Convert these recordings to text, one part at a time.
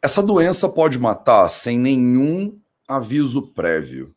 Essa doença pode matar sem nenhum aviso prévio.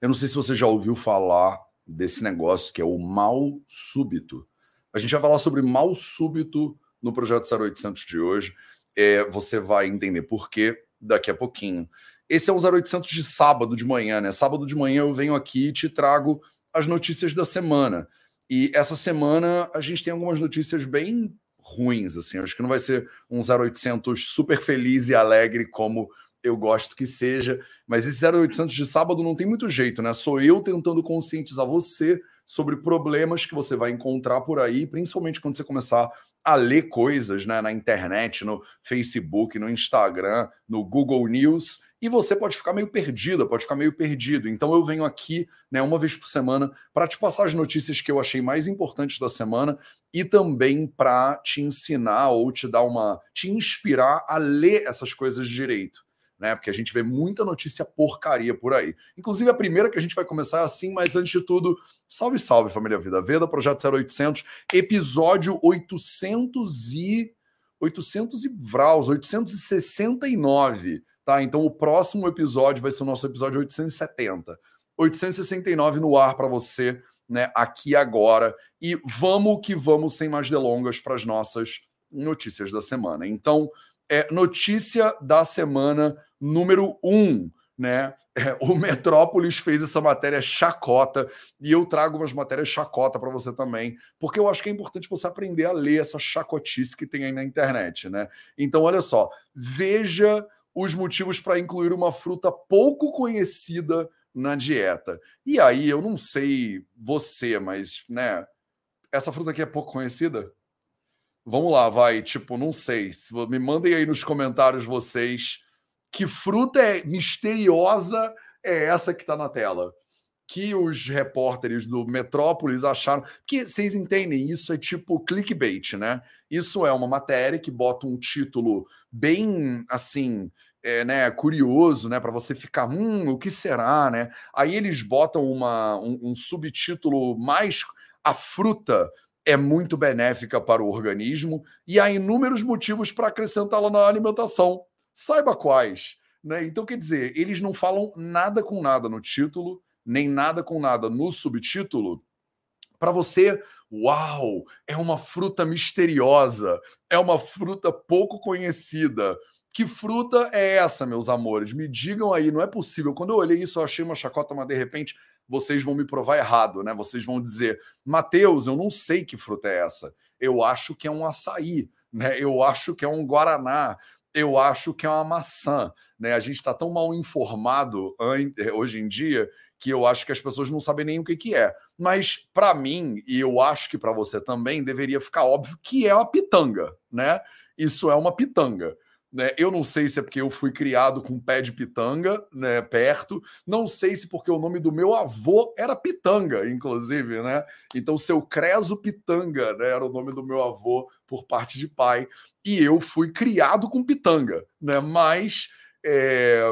Eu não sei se você já ouviu falar desse negócio que é o mal súbito. A gente vai falar sobre mal súbito no projeto 0800 de hoje. É, você vai entender por quê daqui a pouquinho. Esse é o 0800 de sábado de manhã, né? Sábado de manhã eu venho aqui e te trago as notícias da semana. E essa semana a gente tem algumas notícias bem ruins, assim. acho que não vai ser um 0800 super feliz e alegre como eu gosto que seja, mas esse 0800 de sábado não tem muito jeito, né? Sou eu tentando conscientizar você sobre problemas que você vai encontrar por aí, principalmente quando você começar a ler coisas né, na internet, no Facebook, no Instagram, no Google News, e você pode ficar meio perdida, pode ficar meio perdido. Então eu venho aqui, né, uma vez por semana, para te passar as notícias que eu achei mais importantes da semana e também para te ensinar ou te dar uma, te inspirar a ler essas coisas direito né? Porque a gente vê muita notícia porcaria por aí. Inclusive, a primeira que a gente vai começar é assim, mas antes de tudo, salve, salve, família Vida Veda, projeto 0800, episódio 800 e 800 e Vraus, 869, tá? Então o próximo episódio vai ser o nosso episódio 870. 869 no ar para você, né, aqui agora. E vamos que vamos sem mais delongas para as nossas notícias da semana. Então, é, notícia da semana número um, né? É, o Metrópolis fez essa matéria chacota e eu trago umas matérias chacota para você também, porque eu acho que é importante você aprender a ler essa chacotice que tem aí na internet, né? Então, olha só, veja os motivos para incluir uma fruta pouco conhecida na dieta. E aí, eu não sei você, mas, né? Essa fruta aqui é pouco conhecida? Vamos lá, vai. Tipo, não sei. Me mandem aí nos comentários vocês que fruta é misteriosa é essa que está na tela. Que os repórteres do Metrópolis acharam. Que vocês entendem, isso é tipo clickbait, né? Isso é uma matéria que bota um título bem assim. É, né, curioso, né, para você ficar, hum, o que será, né? Aí eles botam uma, um, um subtítulo mais a fruta é muito benéfica para o organismo e há inúmeros motivos para acrescentá-la na alimentação. Saiba quais. Né? Então, quer dizer, eles não falam nada com nada no título, nem nada com nada no subtítulo, para você, uau, é uma fruta misteriosa, é uma fruta pouco conhecida. Que fruta é essa, meus amores? Me digam aí, não é possível. Quando eu olhei isso, eu achei uma chacota, mas de repente vocês vão me provar errado, né? Vocês vão dizer, Mateus, eu não sei que fruta é essa. Eu acho que é um açaí, né? Eu acho que é um guaraná. Eu acho que é uma maçã, né? A gente está tão mal informado hoje em dia que eu acho que as pessoas não sabem nem o que, que é. Mas para mim, e eu acho que para você também, deveria ficar óbvio que é uma pitanga, né? Isso é uma pitanga. Né? Eu não sei se é porque eu fui criado com pé de pitanga né, perto, não sei se porque o nome do meu avô era Pitanga, inclusive, né? Então, seu Creso Pitanga né, era o nome do meu avô por parte de pai, e eu fui criado com pitanga, né? Mas é,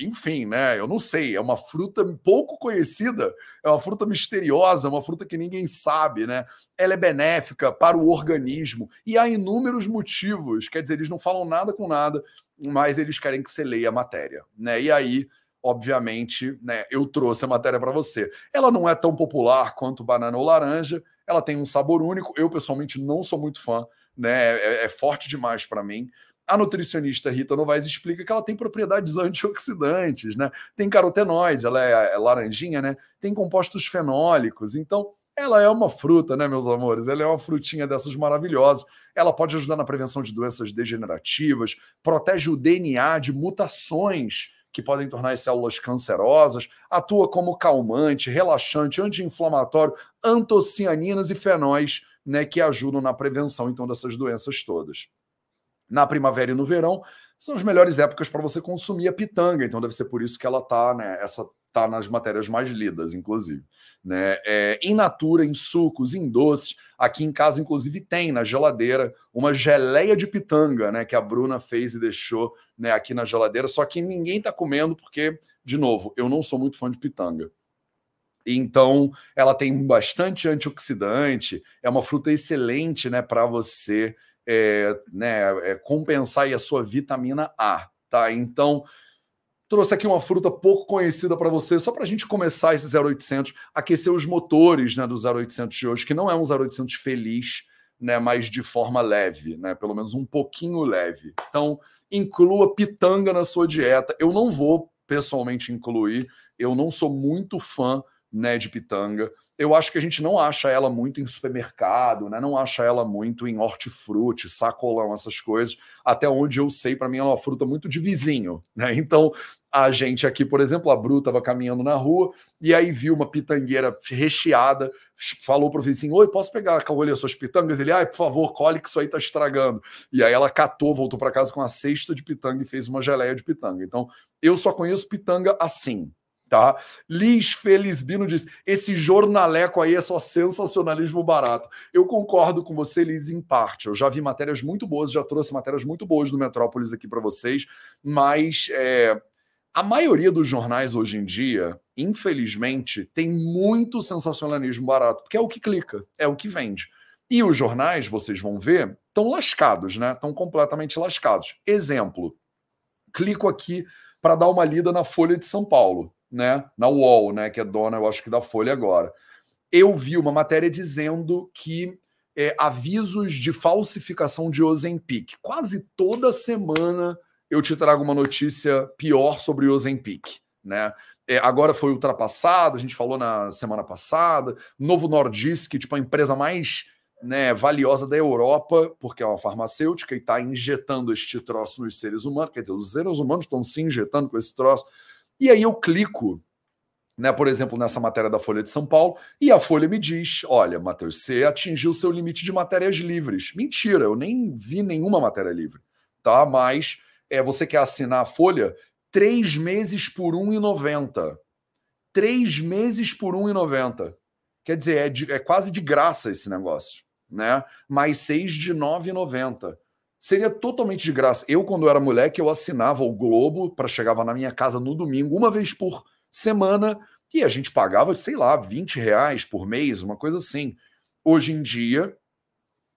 enfim, né? Eu não sei, é uma fruta pouco conhecida, é uma fruta misteriosa, uma fruta que ninguém sabe, né? Ela é benéfica para o organismo e há inúmeros motivos. Quer dizer, eles não falam nada com nada, mas eles querem que você leia a matéria, né? E aí, obviamente, né? Eu trouxe a matéria para você. Ela não é tão popular quanto banana ou laranja. Ela tem um sabor único. Eu pessoalmente não sou muito fã, né? é, é forte demais para mim a nutricionista Rita Novaes explica que ela tem propriedades antioxidantes, né? Tem carotenoides, ela é, é laranjinha, né? Tem compostos fenólicos. Então, ela é uma fruta, né, meus amores? Ela é uma frutinha dessas maravilhosas. Ela pode ajudar na prevenção de doenças degenerativas, protege o DNA de mutações que podem tornar as células cancerosas, atua como calmante, relaxante, anti-inflamatório, antocianinas e fenóis, né, que ajudam na prevenção então dessas doenças todas na primavera e no verão, são as melhores épocas para você consumir a pitanga. Então deve ser por isso que ela tá, né? Essa tá nas matérias mais lidas, inclusive. Né? É, em natura, em sucos, em doces. Aqui em casa, inclusive, tem na geladeira uma geleia de pitanga, né? Que a Bruna fez e deixou né, aqui na geladeira. Só que ninguém está comendo, porque, de novo, eu não sou muito fã de pitanga. Então, ela tem bastante antioxidante, é uma fruta excelente né, para você é, né, é, compensar a sua vitamina A. tá? Então, trouxe aqui uma fruta pouco conhecida para você, só para a gente começar esse 0800, aquecer os motores né, do 0800 de hoje, que não é um 0800 feliz, né, mas de forma leve, né, pelo menos um pouquinho leve. Então, inclua pitanga na sua dieta. Eu não vou pessoalmente incluir, eu não sou muito fã né, de pitanga. Eu acho que a gente não acha ela muito em supermercado, né? Não acha ela muito em hortifruti, sacolão, essas coisas. Até onde eu sei, para mim ela é uma fruta muito de vizinho, né? Então, a gente aqui, por exemplo, a Bru estava caminhando na rua e aí viu uma pitangueira recheada, falou pro vizinho: Oi, posso pegar, colher suas pitangas? Ele, ai, por favor, colhe que isso aí tá estragando. E aí ela catou, voltou para casa com uma cesta de pitanga e fez uma geleia de pitanga. Então, eu só conheço pitanga assim, tá? Liz Felizbino diz: esse jornaleco aí é só sensacionalismo barato. Eu concordo com você, Liz, em parte. Eu já vi matérias muito boas, já trouxe matérias muito boas do Metrópolis aqui para vocês, mas é, a maioria dos jornais hoje em dia, infelizmente, tem muito sensacionalismo barato, porque é o que clica, é o que vende. E os jornais, vocês vão ver, estão lascados, né? Estão completamente lascados. Exemplo: clico aqui para dar uma lida na Folha de São Paulo né, na UOL, né, que é dona, eu acho que da Folha agora. Eu vi uma matéria dizendo que é, avisos de falsificação de Ozempic. Quase toda semana eu te trago uma notícia pior sobre Ozempic, né? É, agora foi ultrapassado, a gente falou na semana passada. Novo Nordisk, tipo a empresa mais né, valiosa da Europa, porque é uma farmacêutica e está injetando este troço nos seres humanos. Quer dizer, os seres humanos estão se injetando com esse troço. E aí eu clico, né, por exemplo, nessa matéria da Folha de São Paulo, e a Folha me diz: olha, Matheus, você atingiu o seu limite de matérias livres. Mentira, eu nem vi nenhuma matéria livre, tá? Mas é, você quer assinar a Folha três meses por R$ 1,90. Três meses por R$ 1,90. Quer dizer, é, de, é quase de graça esse negócio, né? Mais seis de R$ 9,90 seria totalmente de graça. Eu, quando era moleque, eu assinava o Globo para chegava na minha casa no domingo, uma vez por semana, e a gente pagava, sei lá, 20 reais por mês, uma coisa assim. Hoje em dia,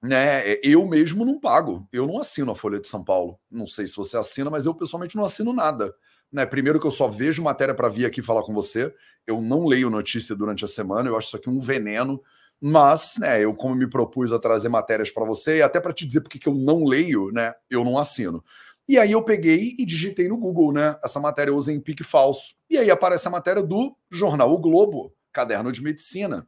né, eu mesmo não pago. Eu não assino a Folha de São Paulo. Não sei se você assina, mas eu pessoalmente não assino nada. Né, primeiro que eu só vejo matéria para vir aqui falar com você. Eu não leio notícia durante a semana, eu acho isso aqui um veneno. Mas, né, eu como me propus a trazer matérias para você, e até para te dizer porque que eu não leio, né, eu não assino. E aí eu peguei e digitei no Google, né, essa matéria Ozempic falso. E aí aparece a matéria do jornal O Globo, caderno de medicina.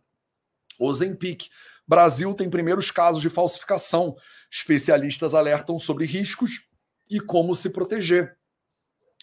Ozempic. Brasil tem primeiros casos de falsificação. Especialistas alertam sobre riscos e como se proteger.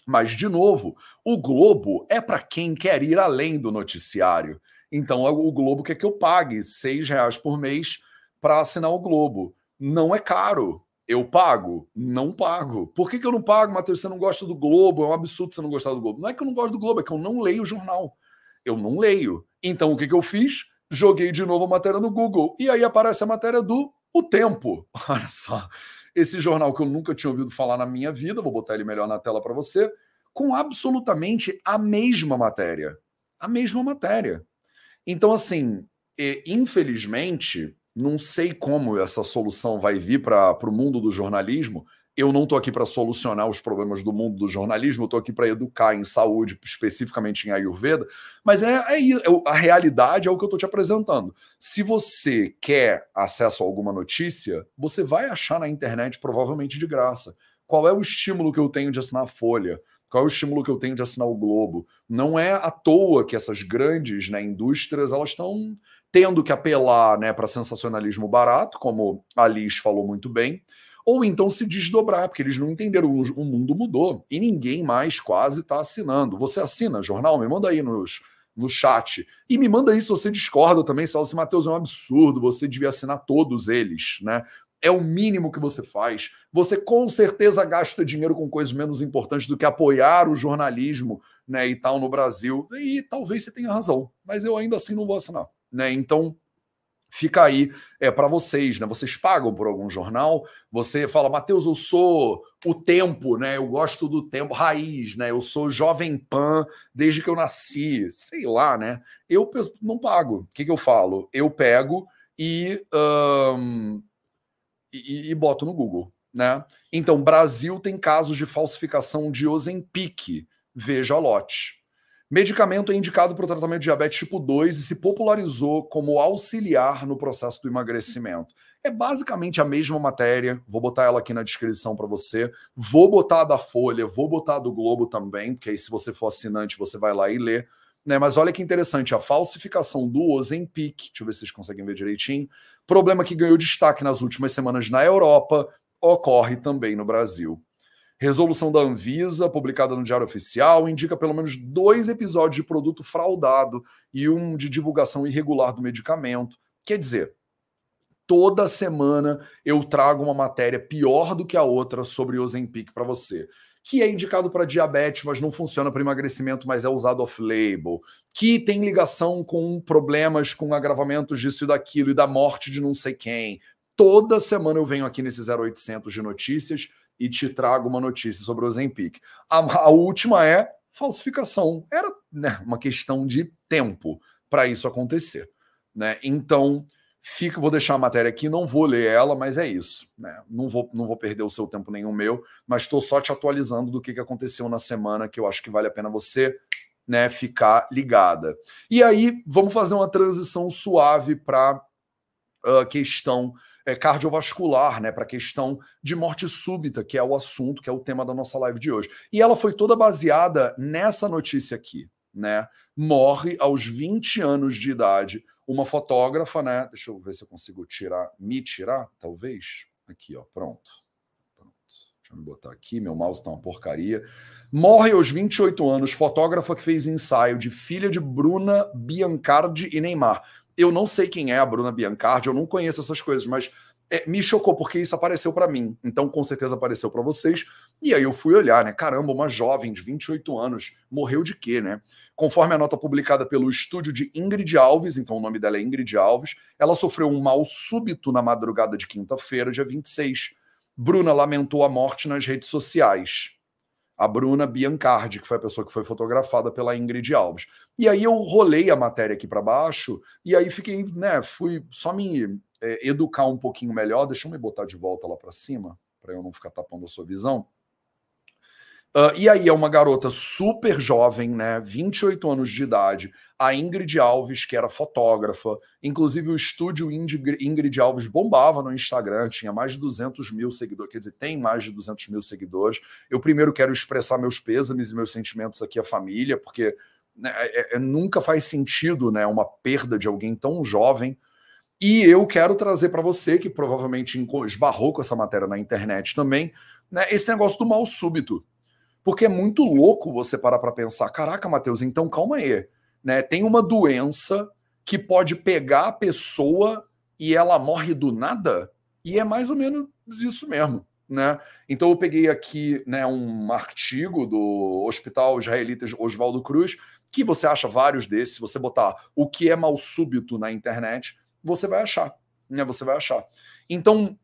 Mas, de novo, o Globo é para quem quer ir além do noticiário. Então o Globo quer que eu pague seis reais por mês para assinar o Globo. Não é caro. Eu pago? Não pago. Por que, que eu não pago, Matheus? Você não gosta do Globo? É um absurdo você não gostar do Globo. Não é que eu não gosto do Globo, é que eu não leio o jornal. Eu não leio. Então o que, que eu fiz? Joguei de novo a matéria no Google. E aí aparece a matéria do O Tempo. Olha só. Esse jornal que eu nunca tinha ouvido falar na minha vida, vou botar ele melhor na tela para você, com absolutamente a mesma matéria. A mesma matéria. Então, assim, infelizmente, não sei como essa solução vai vir para o mundo do jornalismo. Eu não estou aqui para solucionar os problemas do mundo do jornalismo, eu estou aqui para educar em saúde, especificamente em Ayurveda, mas é, é, é a realidade é o que eu estou te apresentando. Se você quer acesso a alguma notícia, você vai achar na internet provavelmente de graça. Qual é o estímulo que eu tenho de assinar a Folha? Qual é o estímulo que eu tenho de assinar o Globo? Não é à toa que essas grandes né, indústrias elas estão tendo que apelar né, para sensacionalismo barato, como a Liz falou muito bem, ou então se desdobrar, porque eles não entenderam, o mundo mudou e ninguém mais quase está assinando. Você assina jornal? Me manda aí nos, no chat. E me manda aí se você discorda também, se fala assim, Matheus, é um absurdo, você devia assinar todos eles, né? É o mínimo que você faz. Você com certeza gasta dinheiro com coisas menos importantes do que apoiar o jornalismo né, e tal no Brasil. E talvez você tenha razão, mas eu ainda assim não vou assinar. Né? Então, fica aí é para vocês, né? Vocês pagam por algum jornal, você fala, Matheus, eu sou o tempo, né? Eu gosto do tempo raiz, né? Eu sou jovem pan desde que eu nasci, sei lá, né? Eu não pago. O que, que eu falo? Eu pego e e, e, boto no Google. né? Então, Brasil tem casos de falsificação de Ozempic, veja lote. Medicamento é indicado para o tratamento de diabetes tipo 2 e se popularizou como auxiliar no processo do emagrecimento. É basicamente a mesma matéria, vou botar ela aqui na descrição para você. Vou botar a da Folha, vou botar a do Globo também, porque aí se você for assinante, você vai lá e lê. Né? Mas olha que interessante, a falsificação do Ozempic, deixa eu ver se vocês conseguem ver direitinho, problema que ganhou destaque nas últimas semanas na Europa, ocorre também no Brasil. Resolução da Anvisa, publicada no Diário Oficial, indica pelo menos dois episódios de produto fraudado e um de divulgação irregular do medicamento. Quer dizer, toda semana eu trago uma matéria pior do que a outra sobre Ozempic para você. Que é indicado para diabetes, mas não funciona para emagrecimento, mas é usado off-label. Que tem ligação com problemas, com agravamentos disso e daquilo, e da morte de não sei quem. Toda semana eu venho aqui nesse 0800 de notícias e te trago uma notícia sobre o Ozempic. A, a última é falsificação. Era né, uma questão de tempo para isso acontecer. Né? Então, fica, vou deixar a matéria aqui, não vou ler ela, mas é isso. Né? Não, vou, não vou perder o seu tempo nenhum meu, mas estou só te atualizando do que, que aconteceu na semana, que eu acho que vale a pena você né, ficar ligada. E aí, vamos fazer uma transição suave para a uh, questão é, cardiovascular, né, para a questão de morte súbita, que é o assunto, que é o tema da nossa live de hoje. E ela foi toda baseada nessa notícia aqui, né? Morre aos 20 anos de idade uma fotógrafa, né? Deixa eu ver se eu consigo tirar, me tirar, talvez. Aqui, ó, pronto. pronto. Deixa eu me botar aqui, meu mouse tá uma porcaria. Morre aos 28 anos, fotógrafa que fez ensaio de filha de Bruna Biancardi e Neymar eu não sei quem é a Bruna Biancardi, eu não conheço essas coisas, mas é, me chocou porque isso apareceu para mim. Então, com certeza apareceu para vocês. E aí eu fui olhar, né? Caramba, uma jovem de 28 anos morreu de quê, né? Conforme a nota publicada pelo estúdio de Ingrid Alves, então o nome dela é Ingrid Alves, ela sofreu um mal súbito na madrugada de quinta-feira, dia 26. Bruna lamentou a morte nas redes sociais a Bruna Biancardi, que foi a pessoa que foi fotografada pela Ingrid Alves. E aí eu rolei a matéria aqui para baixo e aí fiquei, né, fui só me é, educar um pouquinho melhor. Deixa eu me botar de volta lá para cima, para eu não ficar tapando a sua visão. Uh, e aí é uma garota super jovem, né, 28 anos de idade, a Ingrid Alves, que era fotógrafa, inclusive o estúdio Ingrid Alves bombava no Instagram, tinha mais de 200 mil seguidores, quer dizer, tem mais de 200 mil seguidores. Eu primeiro quero expressar meus pêsames e meus sentimentos aqui à família, porque né, é, é, nunca faz sentido né, uma perda de alguém tão jovem. E eu quero trazer para você, que provavelmente esbarrou com essa matéria na internet também, né, esse negócio do mal súbito porque é muito louco você parar para pensar, caraca, Matheus, então calma aí, né? Tem uma doença que pode pegar a pessoa e ela morre do nada? E é mais ou menos isso mesmo, né? Então eu peguei aqui, né, um artigo do Hospital Israelita Oswaldo Cruz, que você acha vários desses, se você botar o que é mal súbito na internet, você vai achar, né? Você vai achar. Então,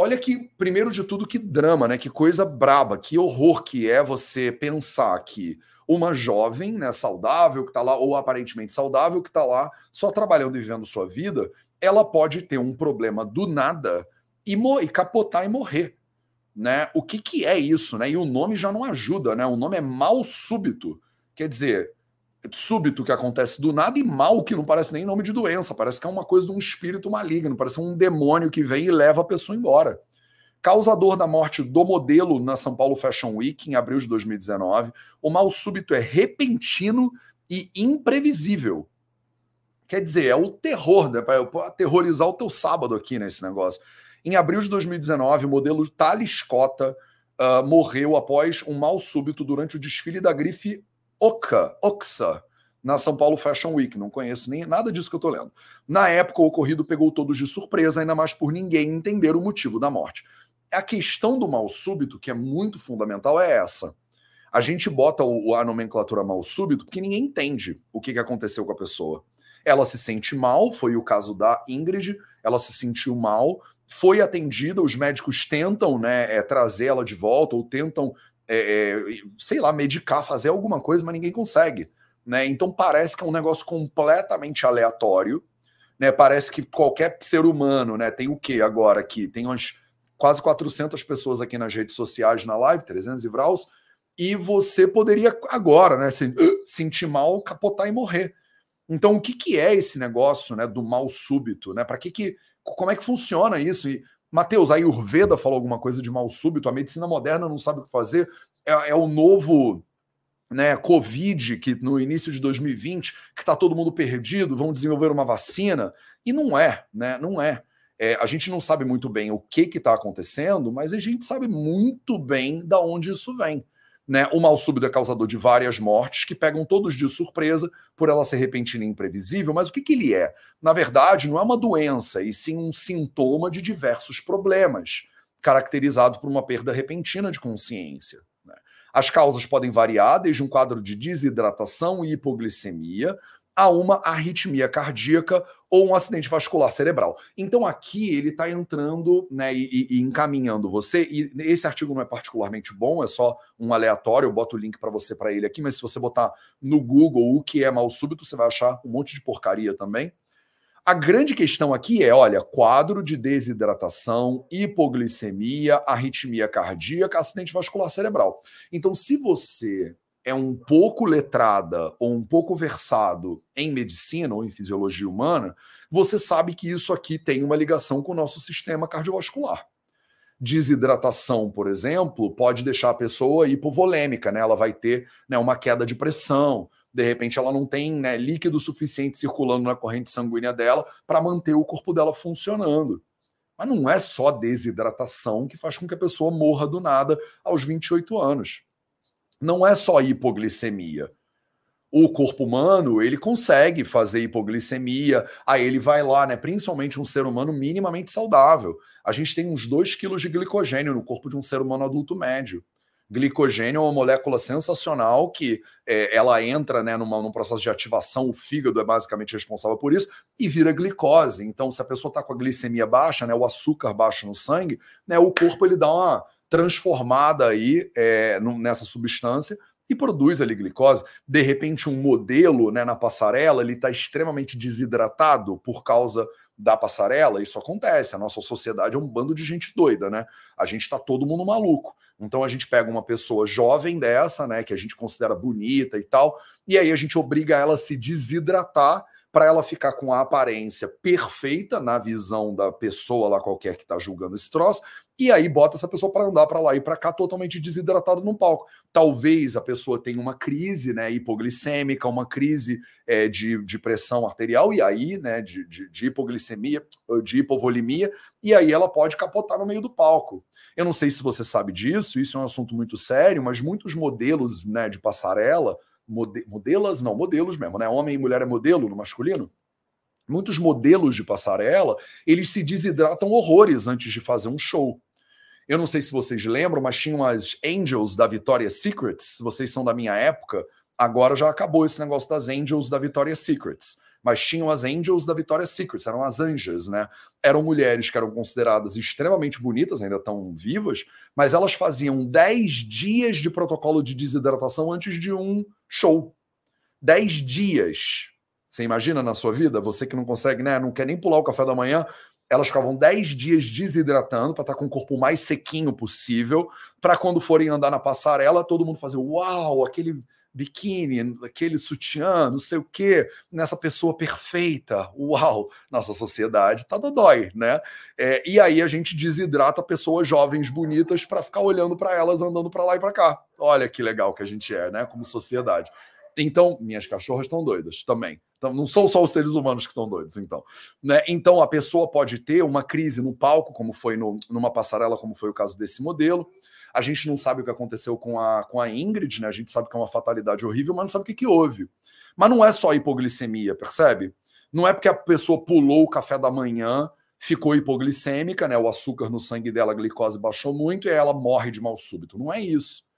Olha que, primeiro de tudo, que drama, né? Que coisa braba, que horror que é você pensar que uma jovem, né, saudável, que está lá, ou aparentemente saudável, que está lá só trabalhando e vivendo sua vida, ela pode ter um problema do nada e, e capotar e morrer. Né? O que, que é isso? Né? E o nome já não ajuda, né? O nome é mal súbito. Quer dizer, súbito que acontece do nada e mal que não parece nem nome de doença, parece que é uma coisa de um espírito maligno, parece um demônio que vem e leva a pessoa embora. Causador da morte do modelo na São Paulo Fashion Week em abril de 2019, o mal súbito é repentino e imprevisível. Quer dizer, é o terror, né? Para aterrorizar o teu sábado aqui nesse negócio. Em abril de 2019, o modelo Thales Cota uh, morreu após um mal súbito durante o desfile da grife Oca, Oxa, na São Paulo Fashion Week. Não conheço nem nada disso que eu tô lendo. Na época, o ocorrido pegou todos de surpresa, ainda mais por ninguém entender o motivo da morte. A questão do mal súbito, que é muito fundamental, é essa. A gente bota o, a nomenclatura mal súbito porque ninguém entende o que, que aconteceu com a pessoa. Ela se sente mal, foi o caso da Ingrid, ela se sentiu mal, foi atendida, os médicos tentam né, é, trazer ela de volta ou tentam é, é, sei lá, medicar, fazer alguma coisa, mas ninguém consegue. Né? Então parece que é um negócio completamente aleatório. Né? Parece que qualquer ser humano né, tem o que agora aqui? Tem umas quase 400 pessoas aqui nas redes sociais na live, 300 e Vraus, e você poderia agora, né, se, sentir mal, capotar e morrer. Então, o que, que é esse negócio, né, do mal súbito, né? Para que que como é que funciona isso? E Mateus, a Ayurveda falou alguma coisa de mal súbito, a medicina moderna não sabe o que fazer. É, é o novo né, Covid, que no início de 2020, que está todo mundo perdido, vão desenvolver uma vacina. E não é, né? Não é. é a gente não sabe muito bem o que está acontecendo, mas a gente sabe muito bem da onde isso vem. Né? O mal súbito é causador de várias mortes que pegam todos de surpresa por ela ser repentina e imprevisível. Mas o que, que ele é? Na verdade, não é uma doença, e sim um sintoma de diversos problemas, caracterizado por uma perda repentina de consciência. Né? As causas podem variar desde um quadro de desidratação e hipoglicemia a uma arritmia cardíaca ou um acidente vascular cerebral. Então aqui ele está entrando né, e, e, encaminhando você, e esse artigo não é particularmente bom, é só um aleatório, eu boto o link para você para ele aqui, mas se você botar no Google o que é mal súbito, você vai achar um monte de porcaria também. A grande questão aqui é, olha, quadro de desidratação, hipoglicemia, arritmia cardíaca, acidente vascular cerebral. Então, se você é um pouco letrada ou um pouco versado em medicina ou em fisiologia humana, você sabe que isso aqui tem uma ligação com o nosso sistema cardiovascular. Desidratação, por exemplo, pode deixar a pessoa hipovolêmica, né? Ela vai ter né, uma queda de pressão, de repente ela não tem né, líquido suficiente circulando na corrente sanguínea dela para manter o corpo dela funcionando. Mas não é só desidratação que faz com que a pessoa morra do nada aos 28 anos não é só hipoglicemia. O corpo humano, ele consegue fazer hipoglicemia, aí ele vai lá, né? Principalmente um ser humano minimamente saudável. A gente tem uns 2 quilos de glicogênio no corpo de um ser humano adulto médio. Glicogênio é uma molécula sensacional que é, ela entra né, numa, num processo de ativação, o fígado é basicamente responsável por isso, e vira glicose. Então, se a pessoa está com a glicemia baixa, né, o açúcar baixo no sangue, né, o corpo ele dá uma transformada aí é, nessa substância e produz ali glicose. De repente, um modelo né, na passarela ele está extremamente desidratado por causa da passarela. Isso acontece. A nossa sociedade é um bando de gente doida, né? A gente está todo mundo maluco. Então a gente pega uma pessoa jovem dessa, né, que a gente considera bonita e tal, e aí a gente obriga ela a se desidratar para ela ficar com a aparência perfeita na visão da pessoa lá qualquer que está julgando esse troço, e aí bota essa pessoa para andar para lá e para cá totalmente desidratado no palco. Talvez a pessoa tenha uma crise né, hipoglicêmica, uma crise é, de, de pressão arterial, e aí, né, de, de, de hipoglicemia, de hipovolemia, e aí ela pode capotar no meio do palco. Eu não sei se você sabe disso, isso é um assunto muito sério, mas muitos modelos né, de passarela, mode, modelas, não, modelos mesmo, né? Homem e mulher é modelo no masculino muitos modelos de passarela, eles se desidratam horrores antes de fazer um show. Eu não sei se vocês lembram, mas tinham as Angels da Victoria's Secrets. Se vocês são da minha época, agora já acabou esse negócio das Angels da Victoria's Secrets. Mas tinham as Angels da Victoria's Secrets, eram as anjas, né? Eram mulheres que eram consideradas extremamente bonitas, ainda estão vivas, mas elas faziam 10 dias de protocolo de desidratação antes de um show. 10 dias. Você imagina na sua vida, você que não consegue, né? Não quer nem pular o café da manhã, elas ficavam 10 dias desidratando para estar tá com o corpo mais sequinho possível, para quando forem andar na passarela, todo mundo fazer uau, aquele biquíni, aquele sutiã, não sei o quê, nessa pessoa perfeita, uau, nossa sociedade tá dói, né? É, e aí a gente desidrata pessoas jovens bonitas para ficar olhando para elas andando para lá e para cá. Olha que legal que a gente é, né, como sociedade. Então, minhas cachorras estão doidas também. Então, não são só os seres humanos que estão doidos, então. Né? Então, a pessoa pode ter uma crise no palco, como foi no, numa passarela, como foi o caso desse modelo. A gente não sabe o que aconteceu com a, com a Ingrid, né? A gente sabe que é uma fatalidade horrível, mas não sabe o que, que houve. Mas não é só hipoglicemia, percebe? Não é porque a pessoa pulou o café da manhã, ficou hipoglicêmica, né? O açúcar no sangue dela, a glicose baixou muito e ela morre de mal súbito. Não é isso.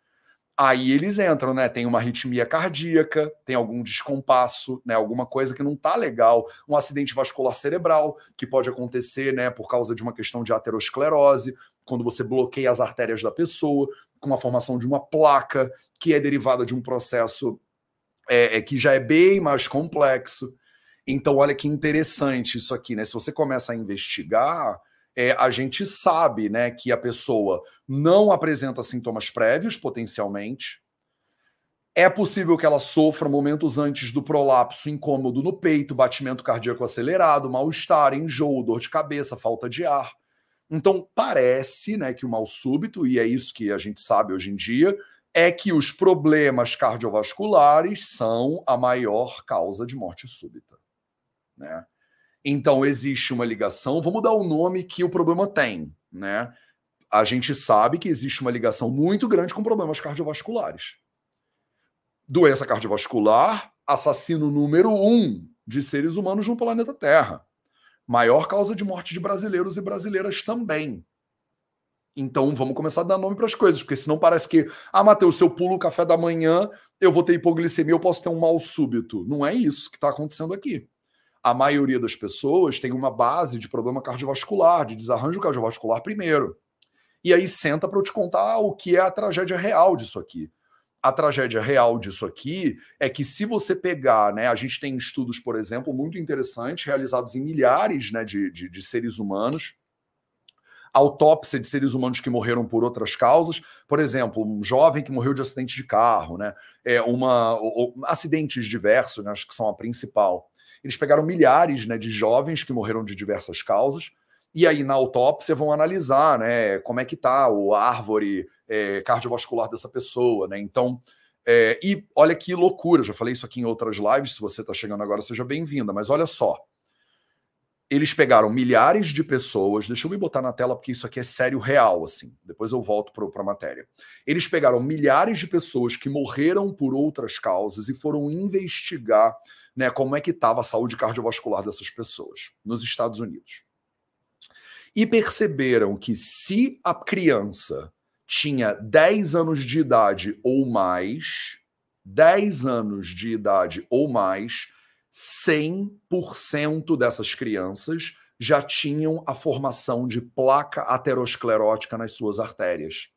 Aí eles entram, né? Tem uma arritmia cardíaca, tem algum descompasso, né? Alguma coisa que não tá legal, um acidente vascular cerebral que pode acontecer, né? Por causa de uma questão de aterosclerose, quando você bloqueia as artérias da pessoa, com a formação de uma placa que é derivada de um processo é, é, que já é bem mais complexo. Então, olha que interessante isso aqui, né? Se você começa a investigar, é, a gente sabe né, que a pessoa não apresenta sintomas prévios, potencialmente. É possível que ela sofra momentos antes do prolapso, incômodo no peito, batimento cardíaco acelerado, mal-estar, enjoo, dor de cabeça, falta de ar. Então, parece né, que o mal súbito, e é isso que a gente sabe hoje em dia, é que os problemas cardiovasculares são a maior causa de morte súbita. Né? Então, existe uma ligação, vamos dar o nome que o problema tem. Né? A gente sabe que existe uma ligação muito grande com problemas cardiovasculares. Doença cardiovascular, assassino número um de seres humanos no planeta Terra. Maior causa de morte de brasileiros e brasileiras também. Então vamos começar a dar nome para as coisas, porque senão parece que, ah, Matheus, se eu pulo o café da manhã, eu vou ter hipoglicemia, eu posso ter um mal súbito. Não é isso que está acontecendo aqui. A maioria das pessoas tem uma base de problema cardiovascular, de desarranjo cardiovascular primeiro. E aí senta para eu te contar o que é a tragédia real disso aqui a tragédia real disso aqui é que se você pegar, né, a gente tem estudos, por exemplo, muito interessantes, realizados em milhares né, de, de, de seres humanos, autópsia de seres humanos que morreram por outras causas, por exemplo, um jovem que morreu de acidente de carro, né, é uma, ou, acidentes diversos, né, acho que são a principal. Eles pegaram milhares né, de jovens que morreram de diversas causas, e aí na autópsia vão analisar né, como é que tá o árvore é, cardiovascular dessa pessoa, né? Então, é, e olha que loucura, já falei isso aqui em outras lives, se você está chegando agora, seja bem-vinda, mas olha só. Eles pegaram milhares de pessoas, deixa eu me botar na tela porque isso aqui é sério real, assim, depois eu volto para a matéria. Eles pegaram milhares de pessoas que morreram por outras causas e foram investigar né, como é que estava a saúde cardiovascular dessas pessoas nos Estados Unidos. E perceberam que se a criança tinha 10 anos de idade ou mais, 10 anos de idade ou mais, 100% dessas crianças já tinham a formação de placa aterosclerótica nas suas artérias.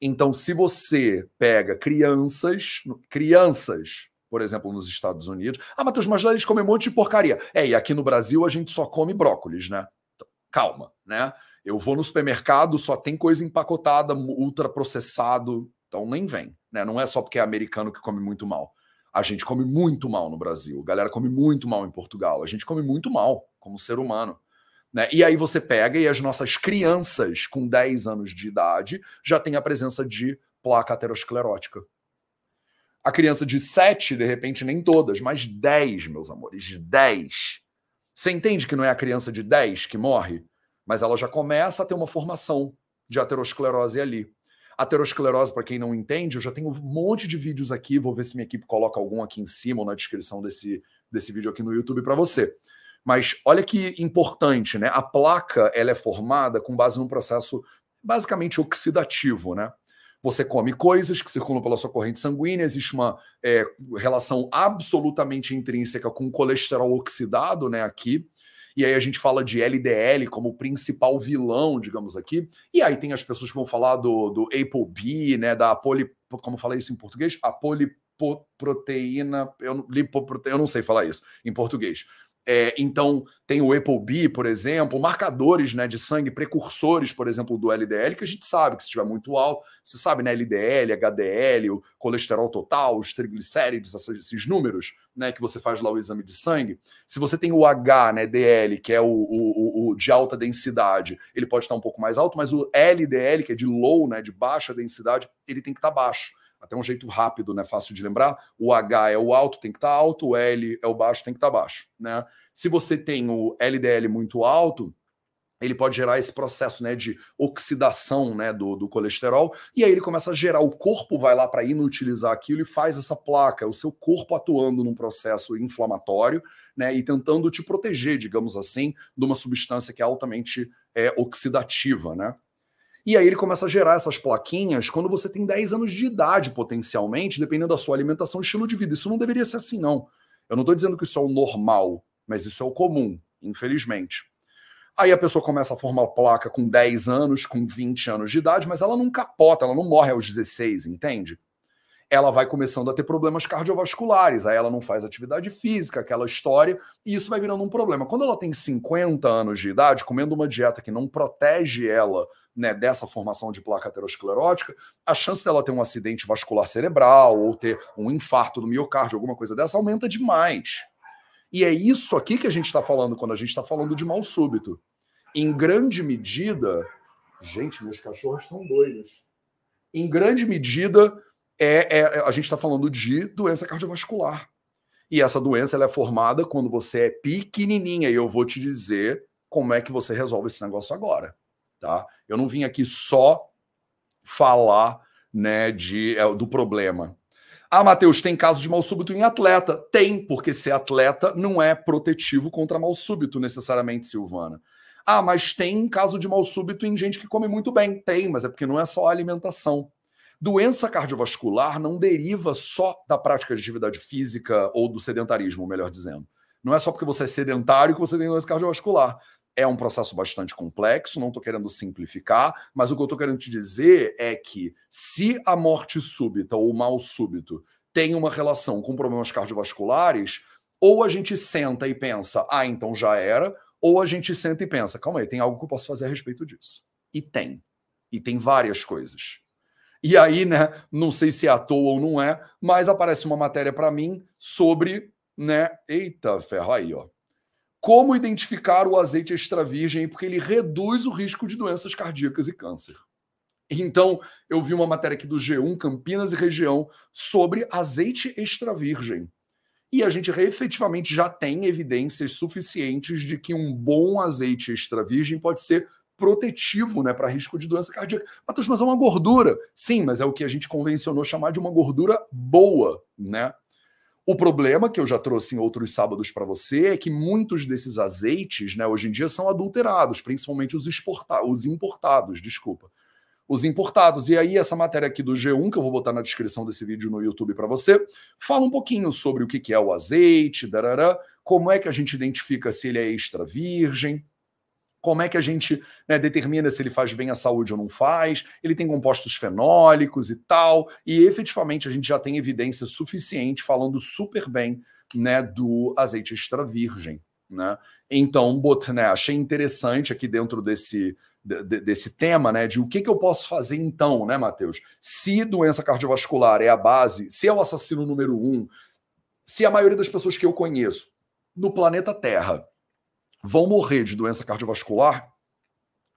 Então, se você pega crianças, crianças, por exemplo, nos Estados Unidos, ah, Matheus, mas lá eles comem um monte de porcaria. É, e aqui no Brasil a gente só come brócolis, né? Então, calma, né? Eu vou no supermercado, só tem coisa empacotada, ultraprocessado, então nem vem. Né? Não é só porque é americano que come muito mal. A gente come muito mal no Brasil, a galera come muito mal em Portugal, a gente come muito mal como ser humano. Né? E aí você pega e as nossas crianças com 10 anos de idade já tem a presença de placa aterosclerótica. A criança de 7, de repente, nem todas, mas 10, meus amores, 10. Você entende que não é a criança de 10 que morre? Mas ela já começa a ter uma formação de aterosclerose ali. Aterosclerose, para quem não entende, eu já tenho um monte de vídeos aqui, vou ver se minha equipe coloca algum aqui em cima ou na descrição desse, desse vídeo aqui no YouTube para você. Mas olha que importante, né? A placa ela é formada com base num processo basicamente oxidativo, né? Você come coisas que circulam pela sua corrente sanguínea, existe uma é, relação absolutamente intrínseca com colesterol oxidado, né? Aqui, e aí a gente fala de LDL como o principal vilão, digamos aqui. E aí tem as pessoas que vão falar do, do ApoB, né, da poli... Como fala isso em português? A. Eu, lipoproteína, eu não sei falar isso em português. É, então, tem o ApoB, por exemplo, marcadores né, de sangue, precursores, por exemplo, do LDL, que a gente sabe que se estiver muito alto, você sabe, né, LDL, HDL, o colesterol total, os triglicérides, esses números, né, que você faz lá o exame de sangue. Se você tem o H, né, DL, que é o, o, o de alta densidade, ele pode estar um pouco mais alto, mas o LDL, que é de low, né, de baixa densidade, ele tem que estar baixo até um jeito rápido, né, fácil de lembrar. O H é o alto, tem que estar tá alto, o L é o baixo, tem que estar tá baixo, né? Se você tem o LDL muito alto, ele pode gerar esse processo né, de oxidação né, do, do colesterol, e aí ele começa a gerar, o corpo vai lá para inutilizar aquilo e faz essa placa, o seu corpo atuando num processo inflamatório, né, e tentando te proteger, digamos assim, de uma substância que é altamente é, oxidativa, né? E aí ele começa a gerar essas plaquinhas quando você tem 10 anos de idade, potencialmente, dependendo da sua alimentação e estilo de vida. Isso não deveria ser assim, não. Eu não estou dizendo que isso é o normal, mas isso é o comum, infelizmente. Aí a pessoa começa a formar placa com 10 anos, com 20 anos de idade, mas ela não capota, ela não morre aos 16, entende? ela vai começando a ter problemas cardiovasculares, aí ela não faz atividade física, aquela história, e isso vai virando um problema. Quando ela tem 50 anos de idade, comendo uma dieta que não protege ela né, dessa formação de placa aterosclerótica, a chance dela ter um acidente vascular cerebral ou ter um infarto do miocárdio, alguma coisa dessa, aumenta demais. E é isso aqui que a gente está falando quando a gente está falando de mal súbito. Em grande medida, gente, meus cachorros estão doidos. Em grande medida, é, é a gente está falando de doença cardiovascular. E essa doença ela é formada quando você é pequenininha. E eu vou te dizer como é que você resolve esse negócio agora. Tá? Eu não vim aqui só falar né, de, é, do problema. Ah, Matheus, tem caso de mal súbito em atleta? Tem, porque ser atleta não é protetivo contra mal súbito, necessariamente, Silvana. Ah, mas tem caso de mal súbito em gente que come muito bem? Tem, mas é porque não é só a alimentação. Doença cardiovascular não deriva só da prática de atividade física ou do sedentarismo, melhor dizendo. Não é só porque você é sedentário que você tem doença cardiovascular. É um processo bastante complexo, não estou querendo simplificar, mas o que eu estou querendo te dizer é que se a morte súbita ou o mal súbito tem uma relação com problemas cardiovasculares, ou a gente senta e pensa, ah, então já era, ou a gente senta e pensa, calma aí, tem algo que eu posso fazer a respeito disso. E tem. E tem várias coisas. E aí, né, não sei se é à toa ou não é, mas aparece uma matéria para mim sobre, né, eita ferro aí, ó. Como identificar o azeite extra virgem, porque ele reduz o risco de doenças cardíacas e câncer. Então, eu vi uma matéria aqui do G1 Campinas e região sobre azeite extra virgem. E a gente efetivamente já tem evidências suficientes de que um bom azeite extra virgem pode ser protetivo né, para risco de doença cardíaca. Matheus, mas é uma gordura. Sim, mas é o que a gente convencionou chamar de uma gordura boa, né? O problema que eu já trouxe em outros sábados para você é que muitos desses azeites, né, hoje em dia são adulterados, principalmente os, exporta os importados, desculpa. Os importados. E aí, essa matéria aqui do G1, que eu vou botar na descrição desse vídeo no YouTube para você, fala um pouquinho sobre o que é o azeite, darará, como é que a gente identifica se ele é extra virgem, como é que a gente né, determina se ele faz bem à saúde ou não faz, ele tem compostos fenólicos e tal, e efetivamente a gente já tem evidência suficiente falando super bem né, do azeite extra virgem. Né? Então, bot, né, achei interessante aqui dentro desse, de, desse tema, né, de o que, que eu posso fazer então, né, Matheus? Se doença cardiovascular é a base, se é o assassino número um, se a maioria das pessoas que eu conheço no planeta Terra vão morrer de doença cardiovascular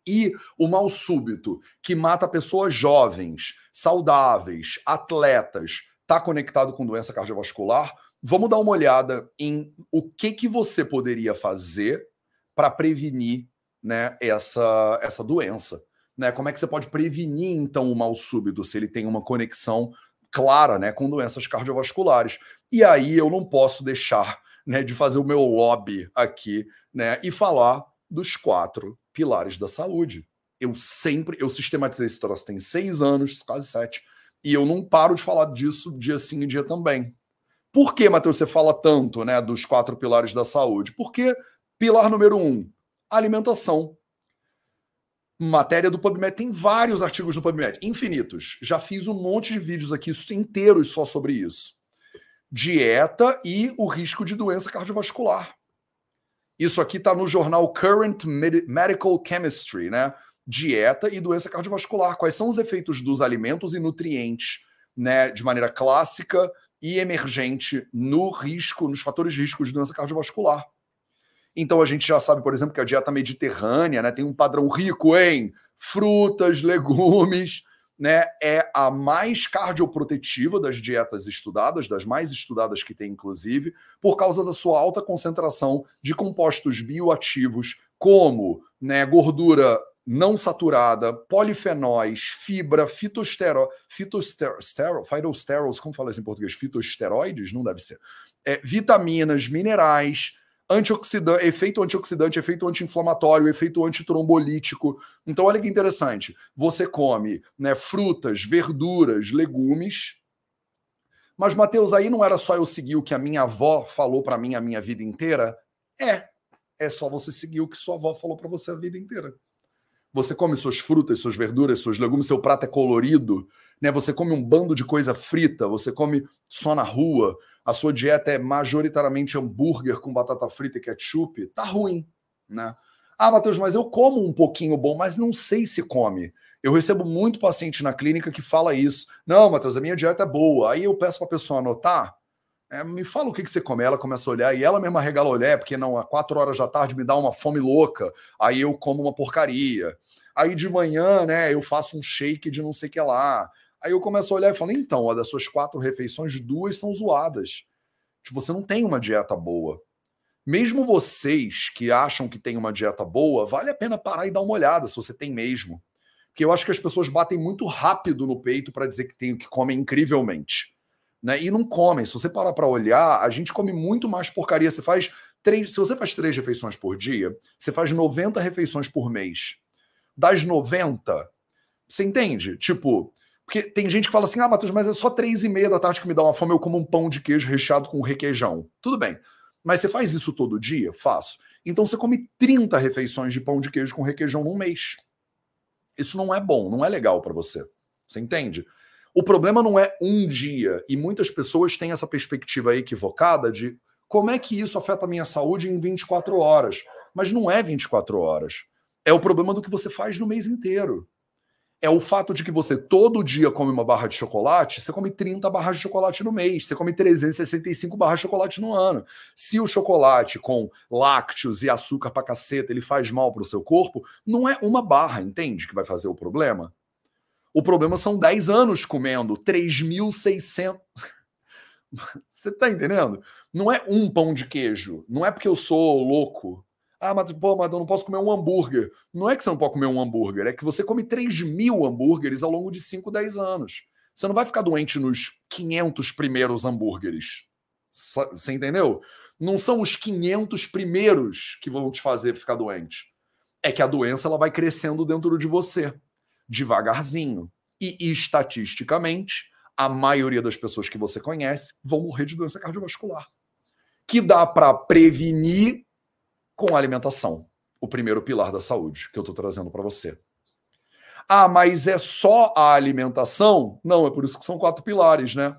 e o mal súbito, que mata pessoas jovens, saudáveis, atletas, está conectado com doença cardiovascular, vamos dar uma olhada em o que, que você poderia fazer para prevenir né, essa, essa doença. Né? Como é que você pode prevenir, então, o mal súbito, se ele tem uma conexão clara né, com doenças cardiovasculares? E aí eu não posso deixar né, de fazer o meu lobby aqui né, e falar dos quatro pilares da saúde. Eu sempre, eu sistematizei esse troço tem seis anos, quase sete, e eu não paro de falar disso dia sim e dia também. Por que, Matheus, você fala tanto né, dos quatro pilares da saúde? Porque pilar número um, alimentação. Matéria do PubMed, tem vários artigos no PubMed, infinitos. Já fiz um monte de vídeos aqui inteiros só sobre isso dieta e o risco de doença cardiovascular. Isso aqui está no jornal Current Medical Chemistry, né? Dieta e doença cardiovascular. Quais são os efeitos dos alimentos e nutrientes, né, de maneira clássica e emergente no risco, nos fatores de risco de doença cardiovascular. Então a gente já sabe, por exemplo, que a dieta mediterrânea, né, tem um padrão rico em frutas, legumes, né, é a mais cardioprotetiva das dietas estudadas, das mais estudadas que tem, inclusive, por causa da sua alta concentração de compostos bioativos, como né, gordura não saturada, polifenóis, fibra, fitosterol, fitosterol, phytosterols, como fala isso em português? Fitosteroides? Não deve ser. É, vitaminas, minerais, antioxidante, efeito antioxidante, efeito anti-inflamatório, efeito antitrombolítico. Então, olha que interessante. Você come né, frutas, verduras, legumes. Mas, Mateus, aí não era só eu seguir o que a minha avó falou para mim a minha vida inteira? É. É só você seguir o que sua avó falou para você a vida inteira. Você come suas frutas, suas verduras, seus legumes, seu prato é colorido, né? Você come um bando de coisa frita, você come só na rua, a sua dieta é majoritariamente hambúrguer com batata frita e ketchup, tá ruim, né? Ah, Matheus, mas eu como um pouquinho bom, mas não sei se come. Eu recebo muito paciente na clínica que fala isso. Não, Matheus, a minha dieta é boa. Aí eu peço para a pessoa anotar. É, me fala o que, que você come. Ela começa a olhar e ela mesma regala olhar, é porque não, às quatro horas da tarde me dá uma fome louca. Aí eu como uma porcaria. Aí de manhã, né, eu faço um shake de não sei o que lá. Aí eu começo a olhar e falo, então, ó, das suas quatro refeições, duas são zoadas. Tipo, você não tem uma dieta boa. Mesmo vocês que acham que tem uma dieta boa, vale a pena parar e dar uma olhada se você tem mesmo. Porque eu acho que as pessoas batem muito rápido no peito para dizer que tem que comem incrivelmente. Né? E não comem. Se você parar para olhar, a gente come muito mais porcaria. Você faz três. Se você faz três refeições por dia, você faz 90 refeições por mês. Das 90, você entende? Tipo, porque tem gente que fala assim: ah, Matheus, mas é só três e meia da tarde que me dá uma fome, eu como um pão de queijo recheado com requeijão. Tudo bem. Mas você faz isso todo dia? Faço. Então você come 30 refeições de pão de queijo com requeijão num mês. Isso não é bom, não é legal para você. Você entende? O problema não é um dia, e muitas pessoas têm essa perspectiva equivocada de como é que isso afeta a minha saúde em 24 horas. Mas não é 24 horas. É o problema do que você faz no mês inteiro é o fato de que você todo dia come uma barra de chocolate, você come 30 barras de chocolate no mês, você come 365 barras de chocolate no ano. Se o chocolate com lácteos e açúcar pra caceta, ele faz mal pro seu corpo, não é uma barra, entende, que vai fazer o problema? O problema são 10 anos comendo 3.600... Você tá entendendo? Não é um pão de queijo, não é porque eu sou louco, ah, mas, pô, mas eu não posso comer um hambúrguer. Não é que você não pode comer um hambúrguer, é que você come 3 mil hambúrgueres ao longo de 5, 10 anos. Você não vai ficar doente nos 500 primeiros hambúrgueres. Você entendeu? Não são os 500 primeiros que vão te fazer ficar doente. É que a doença ela vai crescendo dentro de você, devagarzinho. E estatisticamente, a maioria das pessoas que você conhece vão morrer de doença cardiovascular. Que dá para prevenir com a alimentação, o primeiro pilar da saúde que eu estou trazendo para você. Ah, mas é só a alimentação? Não, é por isso que são quatro pilares, né?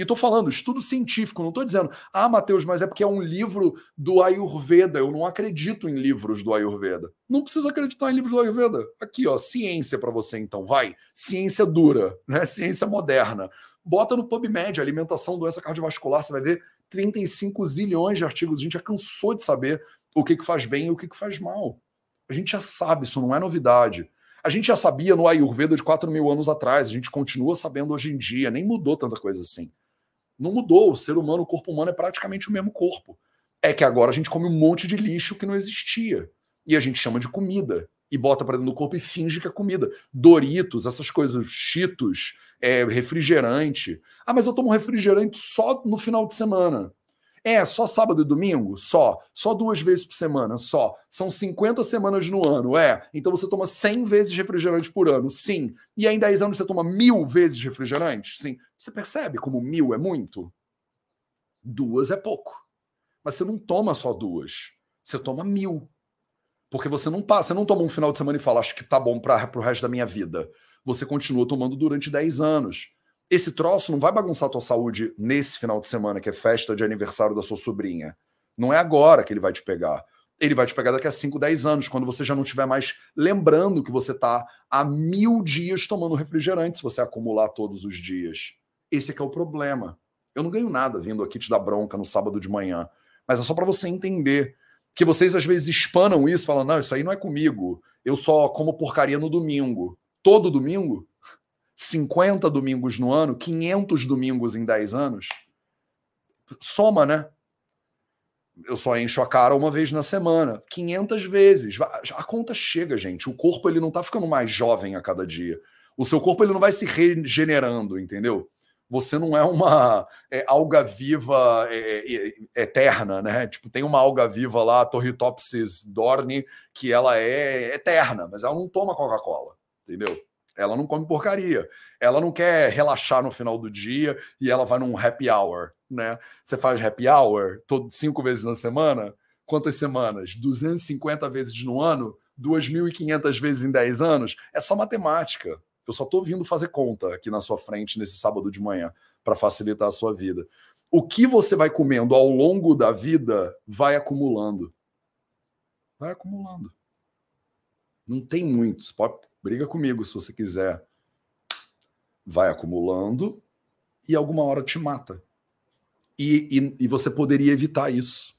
E estou falando estudo científico, não estou dizendo, ah, Matheus, mas é porque é um livro do Ayurveda. Eu não acredito em livros do Ayurveda. Não precisa acreditar em livros do Ayurveda. Aqui, ó, ciência para você, então, vai. Ciência dura, né? Ciência moderna. Bota no PubMed, alimentação, doença cardiovascular, você vai ver 35 zilhões de artigos. A gente já cansou de saber o que, que faz bem e o que, que faz mal. A gente já sabe, isso não é novidade. A gente já sabia no Ayurveda de 4 mil anos atrás, a gente continua sabendo hoje em dia, nem mudou tanta coisa assim. Não mudou, o ser humano, o corpo humano é praticamente o mesmo corpo. É que agora a gente come um monte de lixo que não existia. E a gente chama de comida. E bota para dentro do corpo e finge que é comida. Doritos, essas coisas, cheetos, é, refrigerante. Ah, mas eu tomo refrigerante só no final de semana. É, só sábado e domingo? Só. Só duas vezes por semana? Só. São 50 semanas no ano? É. Então você toma 100 vezes refrigerante por ano? Sim. E aí em 10 anos você toma mil vezes refrigerante? Sim. Você percebe como mil é muito? Duas é pouco. Mas você não toma só duas. Você toma mil. Porque você não passa, você não toma um final de semana e fala, acho que tá bom para o resto da minha vida. Você continua tomando durante 10 anos esse troço não vai bagunçar a tua saúde nesse final de semana, que é festa de aniversário da sua sobrinha. Não é agora que ele vai te pegar. Ele vai te pegar daqui a 5, 10 anos, quando você já não estiver mais lembrando que você está há mil dias tomando refrigerante, se você acumular todos os dias. Esse é que é o problema. Eu não ganho nada vindo aqui te dar bronca no sábado de manhã, mas é só para você entender que vocês às vezes espanam isso, falam, não, isso aí não é comigo, eu só como porcaria no domingo. Todo domingo? 50 domingos no ano, 500 domingos em 10 anos, soma, né? Eu só encho a cara uma vez na semana, 500 vezes. A conta chega, gente. O corpo ele não tá ficando mais jovem a cada dia. O seu corpo ele não vai se regenerando, entendeu? Você não é uma é, alga viva é, é, eterna, né? Tipo, tem uma alga viva lá, Torritopsis dorni, que ela é eterna, mas ela não toma Coca-Cola, entendeu? Ela não come porcaria. Ela não quer relaxar no final do dia e ela vai num happy hour, né? Você faz happy hour todo, cinco vezes na semana. Quantas semanas? 250 vezes no ano? 2.500 vezes em 10 anos? É só matemática. Eu só estou vindo fazer conta aqui na sua frente nesse sábado de manhã para facilitar a sua vida. O que você vai comendo ao longo da vida vai acumulando. Vai acumulando. Não tem muito. Você pode briga comigo se você quiser. Vai acumulando e alguma hora te mata. E, e, e você poderia evitar isso.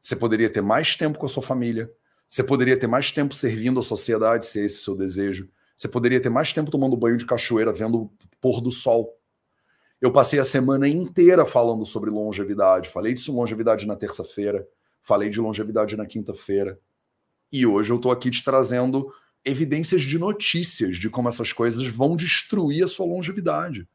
Você poderia ter mais tempo com a sua família. Você poderia ter mais tempo servindo a sociedade, se esse é o seu desejo. Você poderia ter mais tempo tomando banho de cachoeira, vendo o pôr do sol. Eu passei a semana inteira falando sobre longevidade. Falei de longevidade na terça-feira, falei de longevidade na quinta-feira. E hoje eu estou aqui te trazendo evidências de notícias de como essas coisas vão destruir a sua longevidade.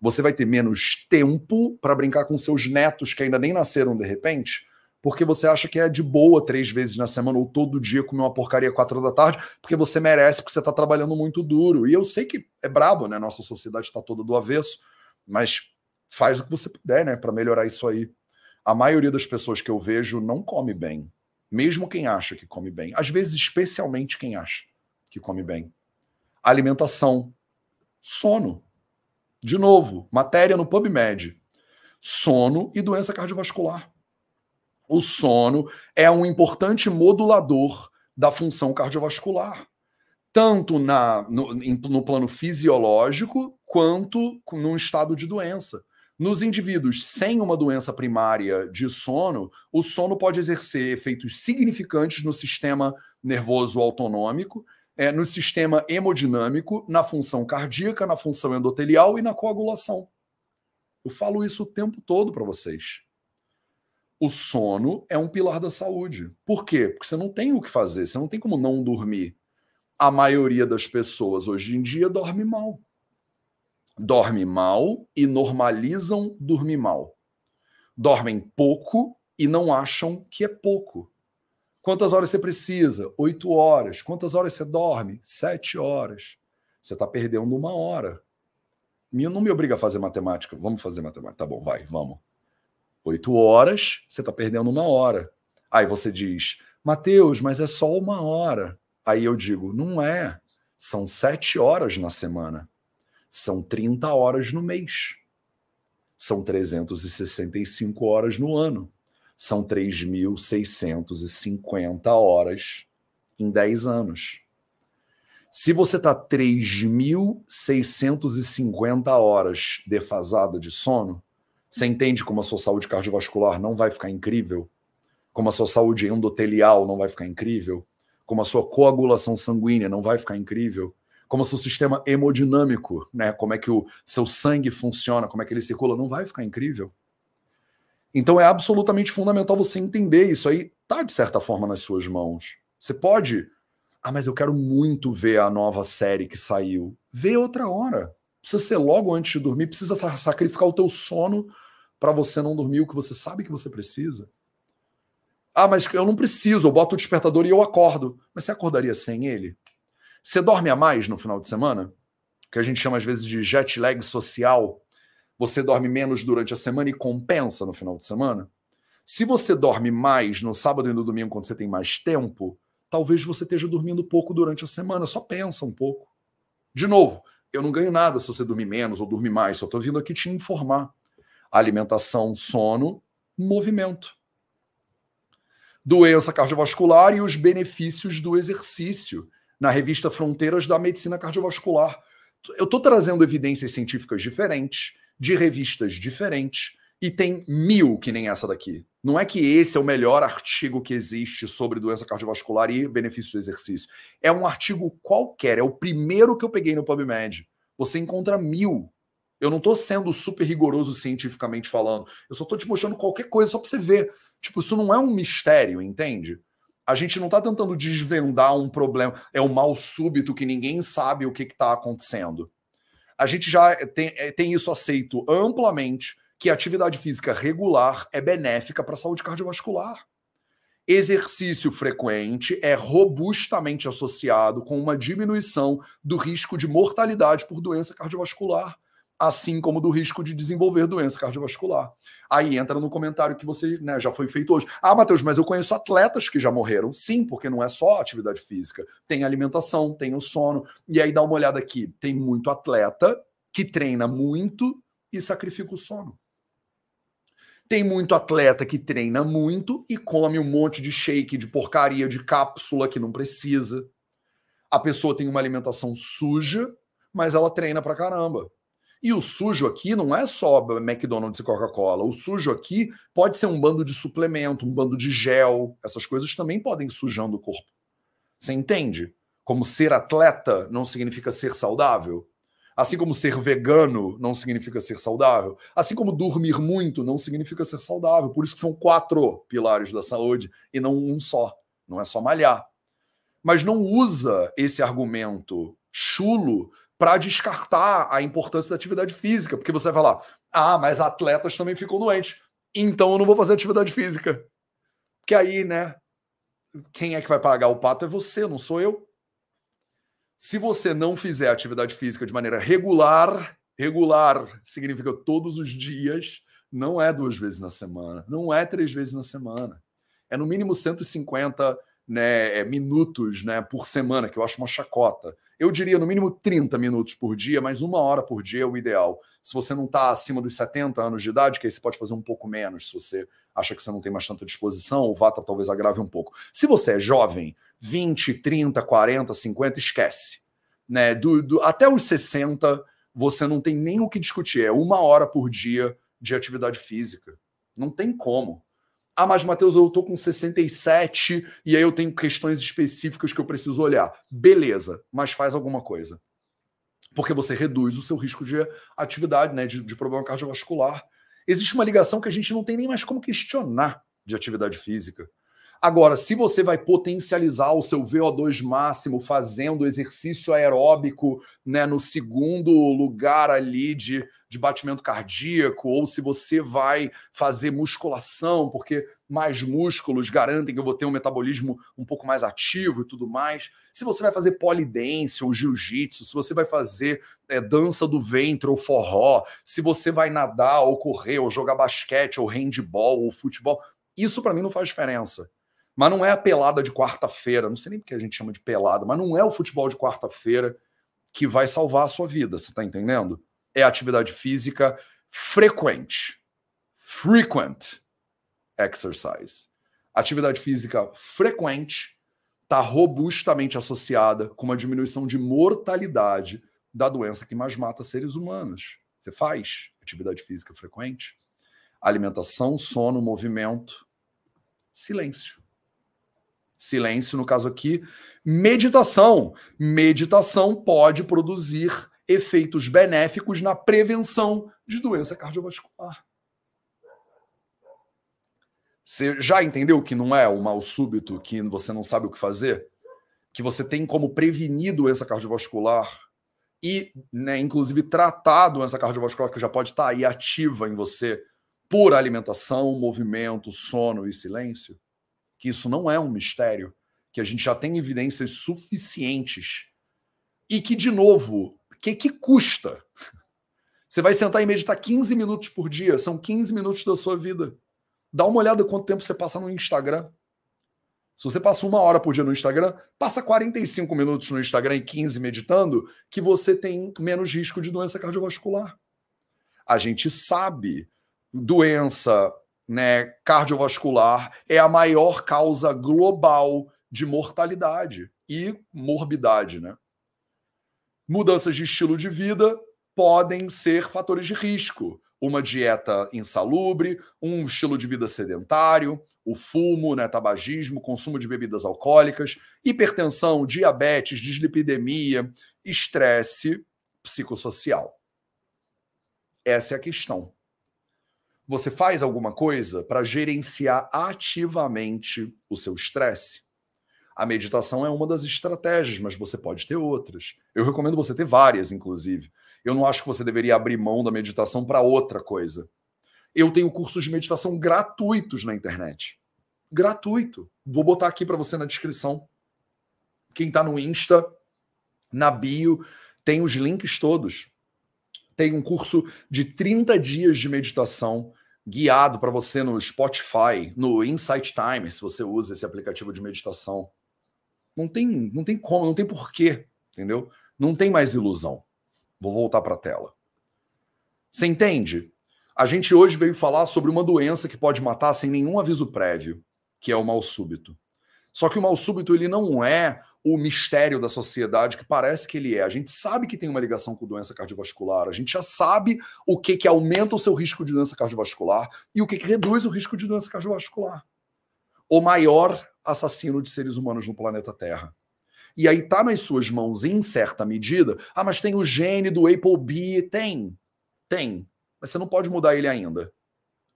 Você vai ter menos tempo para brincar com seus netos que ainda nem nasceram de repente, porque você acha que é de boa três vezes na semana ou todo dia comer uma porcaria quatro da tarde, porque você merece, porque você está trabalhando muito duro. E eu sei que é brabo, né? Nossa sociedade está toda do avesso, mas faz o que você puder, né, para melhorar isso aí. A maioria das pessoas que eu vejo não come bem, mesmo quem acha que come bem. Às vezes, especialmente quem acha que come bem. Alimentação, sono. De novo, matéria no PubMed. Sono e doença cardiovascular. O sono é um importante modulador da função cardiovascular, tanto na, no, no plano fisiológico quanto no estado de doença. Nos indivíduos sem uma doença primária de sono, o sono pode exercer efeitos significantes no sistema nervoso autonômico, é, no sistema hemodinâmico, na função cardíaca, na função endotelial e na coagulação. Eu falo isso o tempo todo para vocês. O sono é um pilar da saúde. Por quê? Porque você não tem o que fazer, você não tem como não dormir. A maioria das pessoas hoje em dia dorme mal. Dorme mal e normalizam dormir mal. Dormem pouco e não acham que é pouco. Quantas horas você precisa? Oito horas. Quantas horas você dorme? Sete horas. Você está perdendo uma hora. Não me obriga a fazer matemática. Vamos fazer matemática. Tá bom, vai, vamos. Oito horas, você está perdendo uma hora. Aí você diz, Mateus, mas é só uma hora. Aí eu digo, não é. São sete horas na semana. São 30 horas no mês. São 365 horas no ano. São 3.650 horas em 10 anos. Se você está 3.650 horas defasada de sono, você entende como a sua saúde cardiovascular não vai ficar incrível? Como a sua saúde endotelial não vai ficar incrível? Como a sua coagulação sanguínea não vai ficar incrível? Como o seu sistema hemodinâmico, né? Como é que o seu sangue funciona, como é que ele circula, não vai ficar incrível? Então é absolutamente fundamental você entender isso aí tá de certa forma nas suas mãos. Você pode, ah, mas eu quero muito ver a nova série que saiu. Vê outra hora precisa ser logo antes de dormir, precisa sacrificar o teu sono para você não dormir o que você sabe que você precisa. Ah, mas eu não preciso, eu boto o despertador e eu acordo. Mas você acordaria sem ele? Você dorme a mais no final de semana? Que a gente chama às vezes de jet lag social. Você dorme menos durante a semana e compensa no final de semana? Se você dorme mais no sábado e no domingo quando você tem mais tempo, talvez você esteja dormindo pouco durante a semana. Só pensa um pouco. De novo, eu não ganho nada se você dormir menos ou dormir mais, só estou vindo aqui te informar. Alimentação, sono, movimento. Doença cardiovascular e os benefícios do exercício, na revista Fronteiras da Medicina Cardiovascular. Eu estou trazendo evidências científicas diferentes, de revistas diferentes, e tem mil que nem essa daqui. Não é que esse é o melhor artigo que existe sobre doença cardiovascular e benefício do exercício. É um artigo qualquer, é o primeiro que eu peguei no PubMed. Você encontra mil. Eu não estou sendo super rigoroso cientificamente falando. Eu só estou te mostrando qualquer coisa só para você ver. Tipo, isso não é um mistério, entende? A gente não está tentando desvendar um problema. É um mal súbito que ninguém sabe o que está acontecendo. A gente já tem, é, tem isso aceito amplamente que atividade física regular é benéfica para a saúde cardiovascular. Exercício frequente é robustamente associado com uma diminuição do risco de mortalidade por doença cardiovascular. Assim como do risco de desenvolver doença cardiovascular. Aí entra no comentário que você né, já foi feito hoje. Ah, Matheus, mas eu conheço atletas que já morreram. Sim, porque não é só atividade física. Tem alimentação, tem o sono. E aí dá uma olhada aqui. Tem muito atleta que treina muito e sacrifica o sono. Tem muito atleta que treina muito e come um monte de shake, de porcaria, de cápsula que não precisa. A pessoa tem uma alimentação suja, mas ela treina pra caramba. E o sujo aqui não é só McDonald's e Coca-Cola. O sujo aqui pode ser um bando de suplemento, um bando de gel. Essas coisas também podem sujando o corpo. Você entende? Como ser atleta não significa ser saudável. Assim como ser vegano não significa ser saudável. Assim como dormir muito não significa ser saudável. Por isso que são quatro pilares da saúde e não um só. Não é só malhar. Mas não usa esse argumento chulo para descartar a importância da atividade física, porque você vai falar: ah, mas atletas também ficam doentes, então eu não vou fazer atividade física. Porque aí, né? Quem é que vai pagar o pato é você, não sou eu. Se você não fizer atividade física de maneira regular, regular significa todos os dias, não é duas vezes na semana, não é três vezes na semana. É no mínimo 150 né, minutos né, por semana, que eu acho uma chacota. Eu diria no mínimo 30 minutos por dia, mas uma hora por dia é o ideal. Se você não está acima dos 70 anos de idade, que aí você pode fazer um pouco menos. Se você acha que você não tem mais tanta disposição, o Vata talvez agrave um pouco. Se você é jovem, 20, 30, 40, 50, esquece. Né? Do, do, até os 60, você não tem nem o que discutir. É uma hora por dia de atividade física. Não tem como. Ah, mas Matheus, eu tô com 67 e aí eu tenho questões específicas que eu preciso olhar. Beleza, mas faz alguma coisa. Porque você reduz o seu risco de atividade, né, de, de problema cardiovascular. Existe uma ligação que a gente não tem nem mais como questionar de atividade física. Agora, se você vai potencializar o seu VO2 máximo fazendo exercício aeróbico né, no segundo lugar ali de, de batimento cardíaco, ou se você vai fazer musculação, porque mais músculos garantem que eu vou ter um metabolismo um pouco mais ativo e tudo mais. Se você vai fazer polidense ou jiu-jitsu, se você vai fazer é, dança do ventre ou forró, se você vai nadar ou correr, ou jogar basquete, ou handball, ou futebol, isso para mim não faz diferença. Mas não é a pelada de quarta-feira, não sei nem porque a gente chama de pelada, mas não é o futebol de quarta-feira que vai salvar a sua vida, você está entendendo? É atividade física frequente. Frequent exercise. Atividade física frequente está robustamente associada com uma diminuição de mortalidade da doença que mais mata seres humanos. Você faz atividade física frequente? Alimentação, sono, movimento, silêncio. Silêncio, no caso aqui, meditação. Meditação pode produzir efeitos benéficos na prevenção de doença cardiovascular. Você já entendeu que não é o mal súbito, que você não sabe o que fazer? Que você tem como prevenir doença cardiovascular e, né, inclusive, tratar a doença cardiovascular que já pode estar aí ativa em você por alimentação, movimento, sono e silêncio? Que isso não é um mistério, que a gente já tem evidências suficientes e que, de novo, o que, que custa? Você vai sentar e meditar 15 minutos por dia, são 15 minutos da sua vida. Dá uma olhada quanto tempo você passa no Instagram. Se você passa uma hora por dia no Instagram, passa 45 minutos no Instagram e 15 meditando, que você tem menos risco de doença cardiovascular. A gente sabe doença né, cardiovascular é a maior causa global de mortalidade e morbidade, né? Mudanças de estilo de vida podem ser fatores de risco. Uma dieta insalubre, um estilo de vida sedentário, o fumo, né, tabagismo, consumo de bebidas alcoólicas, hipertensão, diabetes, dislipidemia, estresse psicossocial. Essa é a questão. Você faz alguma coisa para gerenciar ativamente o seu estresse? A meditação é uma das estratégias, mas você pode ter outras. Eu recomendo você ter várias, inclusive. Eu não acho que você deveria abrir mão da meditação para outra coisa. Eu tenho cursos de meditação gratuitos na internet. Gratuito. Vou botar aqui para você na descrição. Quem está no Insta, na bio, tem os links todos. Tem um curso de 30 dias de meditação guiado para você no Spotify, no Insight Timer, se você usa esse aplicativo de meditação. Não tem, não tem como, não tem porquê, entendeu? Não tem mais ilusão. Vou voltar para a tela. Você entende? A gente hoje veio falar sobre uma doença que pode matar sem nenhum aviso prévio, que é o mal súbito. Só que o mal súbito ele não é o mistério da sociedade que parece que ele é. A gente sabe que tem uma ligação com doença cardiovascular, a gente já sabe o que, que aumenta o seu risco de doença cardiovascular e o que, que reduz o risco de doença cardiovascular. O maior assassino de seres humanos no planeta Terra. E aí tá nas suas mãos, em certa medida. Ah, mas tem o gene do ApoB. Tem. Tem. Mas você não pode mudar ele ainda.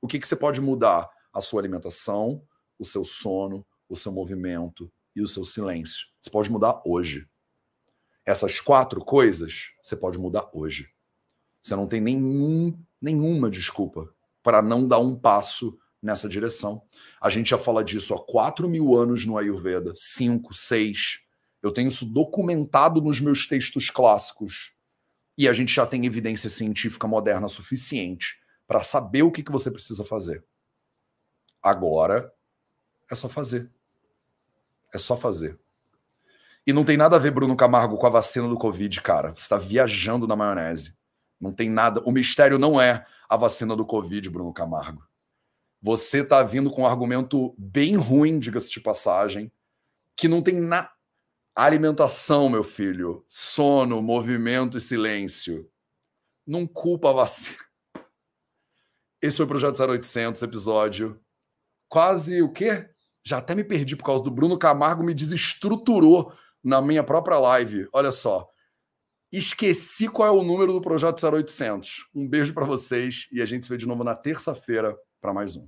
O que, que você pode mudar? A sua alimentação, o seu sono, o seu movimento, e o seu silêncio. Você pode mudar hoje. Essas quatro coisas você pode mudar hoje. Você não tem nenhum, nenhuma desculpa para não dar um passo nessa direção. A gente já fala disso há quatro mil anos no Ayurveda, cinco, seis. Eu tenho isso documentado nos meus textos clássicos. E a gente já tem evidência científica moderna suficiente para saber o que, que você precisa fazer. Agora é só fazer. É só fazer. E não tem nada a ver, Bruno Camargo, com a vacina do Covid, cara. Você está viajando na maionese. Não tem nada. O mistério não é a vacina do Covid, Bruno Camargo. Você está vindo com um argumento bem ruim, diga-se de passagem, que não tem nada. Alimentação, meu filho, sono, movimento e silêncio. Não culpa a vacina. Esse foi o Projeto 0800, episódio quase o quê? Já até me perdi por causa do Bruno Camargo, me desestruturou na minha própria live. Olha só. Esqueci qual é o número do projeto 0800. Um beijo para vocês e a gente se vê de novo na terça-feira para mais um.